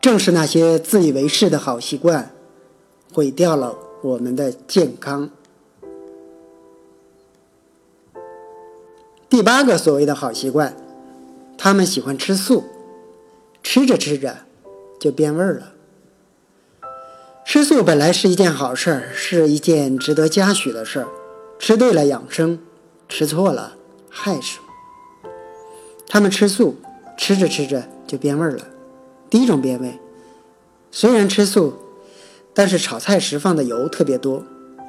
正是那些自以为是的好习惯，毁掉了我们的健康。第八个所谓的好习惯，他们喜欢吃素，吃着吃着就变味儿了。吃素本来是一件好事儿，是一件值得嘉许的事儿。吃对了养生，吃错了害生。他们吃素，吃着吃着就变味儿了。第一种变味，虽然吃素，但是炒菜时放的油特别多，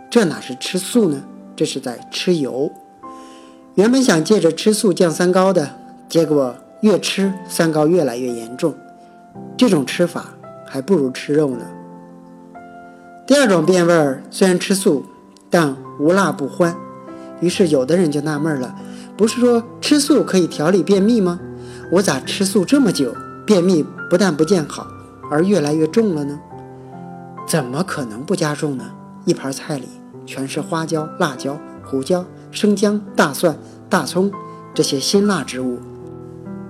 这哪是吃素呢？这是在吃油。原本想借着吃素降三高的，结果越吃三高越来越严重。这种吃法还不如吃肉呢。第二种变味儿，虽然吃素，但无辣不欢。于是有的人就纳闷了：不是说吃素可以调理便秘吗？我咋吃素这么久，便秘不但不见好，而越来越重了呢？怎么可能不加重呢？一盘菜里全是花椒、辣椒、胡椒。生姜、大蒜、大葱这些辛辣之物，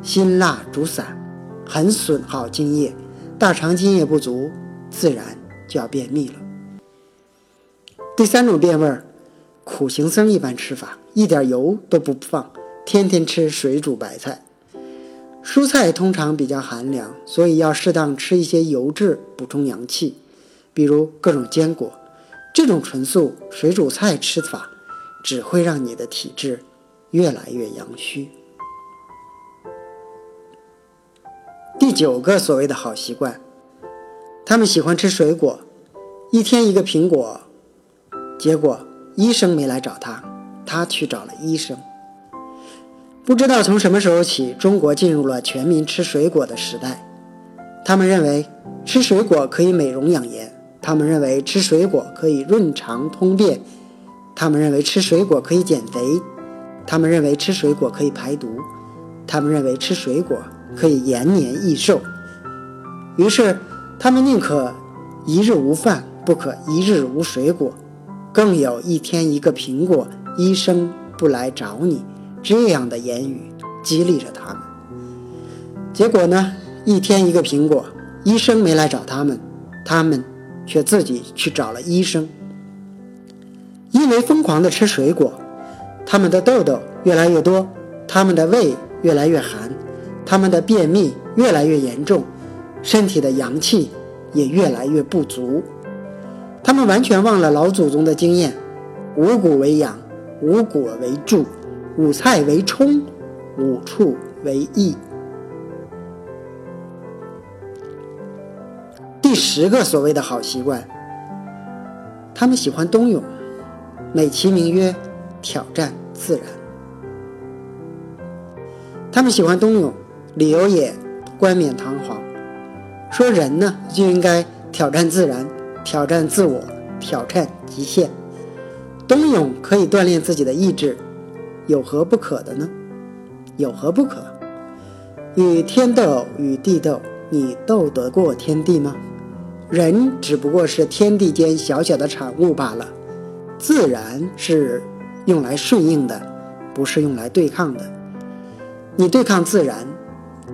辛辣主散，很损耗津液，大肠津液不足，自然就要便秘了。第三种变味儿，苦行僧一般吃法，一点油都不放，天天吃水煮白菜。蔬菜通常比较寒凉，所以要适当吃一些油脂补充阳气，比如各种坚果。这种纯素水煮菜吃法。只会让你的体质越来越阳虚。第九个所谓的好习惯，他们喜欢吃水果，一天一个苹果。结果医生没来找他，他去找了医生。不知道从什么时候起，中国进入了全民吃水果的时代。他们认为吃水果可以美容养颜，他们认为吃水果可以润肠通便。他们认为吃水果可以减肥，他们认为吃水果可以排毒，他们认为吃水果可以延年益寿。于是，他们宁可一日无饭，不可一日无水果，更有一天一个苹果，医生不来找你这样的言语激励着他们。结果呢，一天一个苹果，医生没来找他们，他们却自己去找了医生。因为疯狂的吃水果，他们的痘痘越来越多，他们的胃越来越寒，他们的便秘越来越严重，身体的阳气也越来越不足。他们完全忘了老祖宗的经验：五谷为养，五果为助，五菜为充，五畜为益。第十个所谓的好习惯，他们喜欢冬泳。美其名曰挑战自然，他们喜欢冬泳，理由也冠冕堂皇，说人呢就应该挑战自然，挑战自我，挑战极限。冬泳可以锻炼自己的意志，有何不可的呢？有何不可？与天斗，与地斗，你斗得过天地吗？人只不过是天地间小小的产物罢了。自然是用来顺应的，不是用来对抗的。你对抗自然，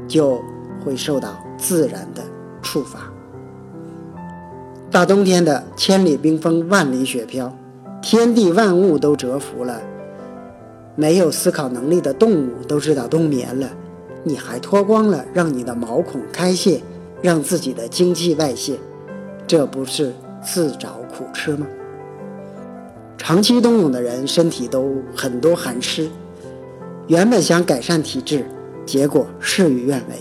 就会受到自然的处罚。大冬天的，千里冰封，万里雪飘，天地万物都蛰伏了。没有思考能力的动物都知道冬眠了，你还脱光了，让你的毛孔开泄，让自己的精气外泄，这不是自找苦吃吗？长期冬泳的人身体都很多寒湿，原本想改善体质，结果事与愿违。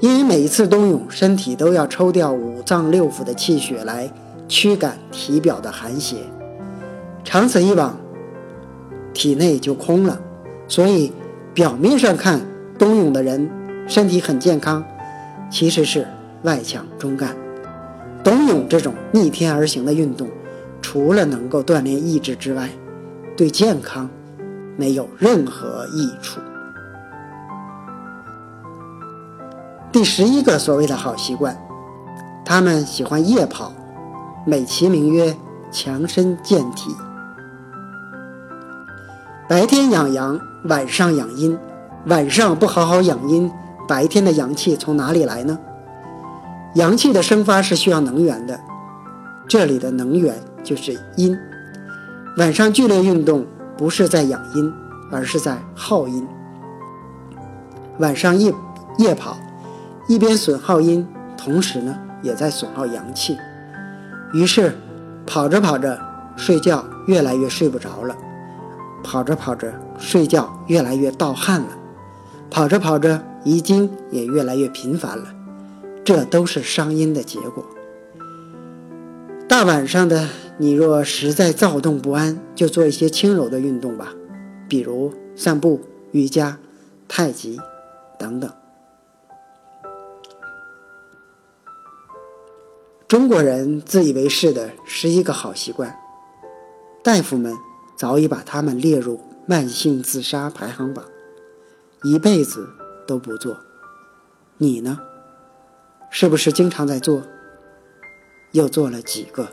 因为每一次冬泳，身体都要抽掉五脏六腑的气血来驱赶体表的寒邪，长此以往，体内就空了。所以表面上看冬泳的人身体很健康，其实是外强中干。冬泳这种逆天而行的运动。除了能够锻炼意志之外，对健康没有任何益处。第十一个所谓的好习惯，他们喜欢夜跑，美其名曰强身健体。白天养阳，晚上养阴，晚上不好好养阴，白天的阳气从哪里来呢？阳气的生发是需要能源的，这里的能源就是阴。晚上剧烈运动不是在养阴，而是在耗阴。晚上夜夜跑，一边损耗阴，同时呢也在损耗阳气。于是跑着跑着睡觉越来越睡不着了，跑着跑着睡觉越来越盗汗了，跑着跑着遗精也越来越频繁了。这都是伤阴的结果。大晚上的，你若实在躁动不安，就做一些轻柔的运动吧，比如散步、瑜伽、太极等等。中国人自以为是的十一个好习惯，大夫们早已把他们列入慢性自杀排行榜，一辈子都不做。你呢？是不是经常在做？又做了几个？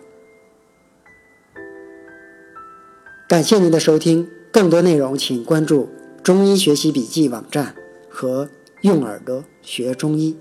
感谢您的收听，更多内容请关注中医学习笔记网站和用耳朵学中医。